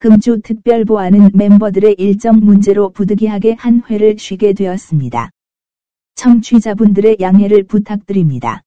금주 특별보안은 멤버들의 일정 문제로 부득이하게 한 회를 쉬게 되었습니다. 청취자분들의 양해를 부탁드립니다.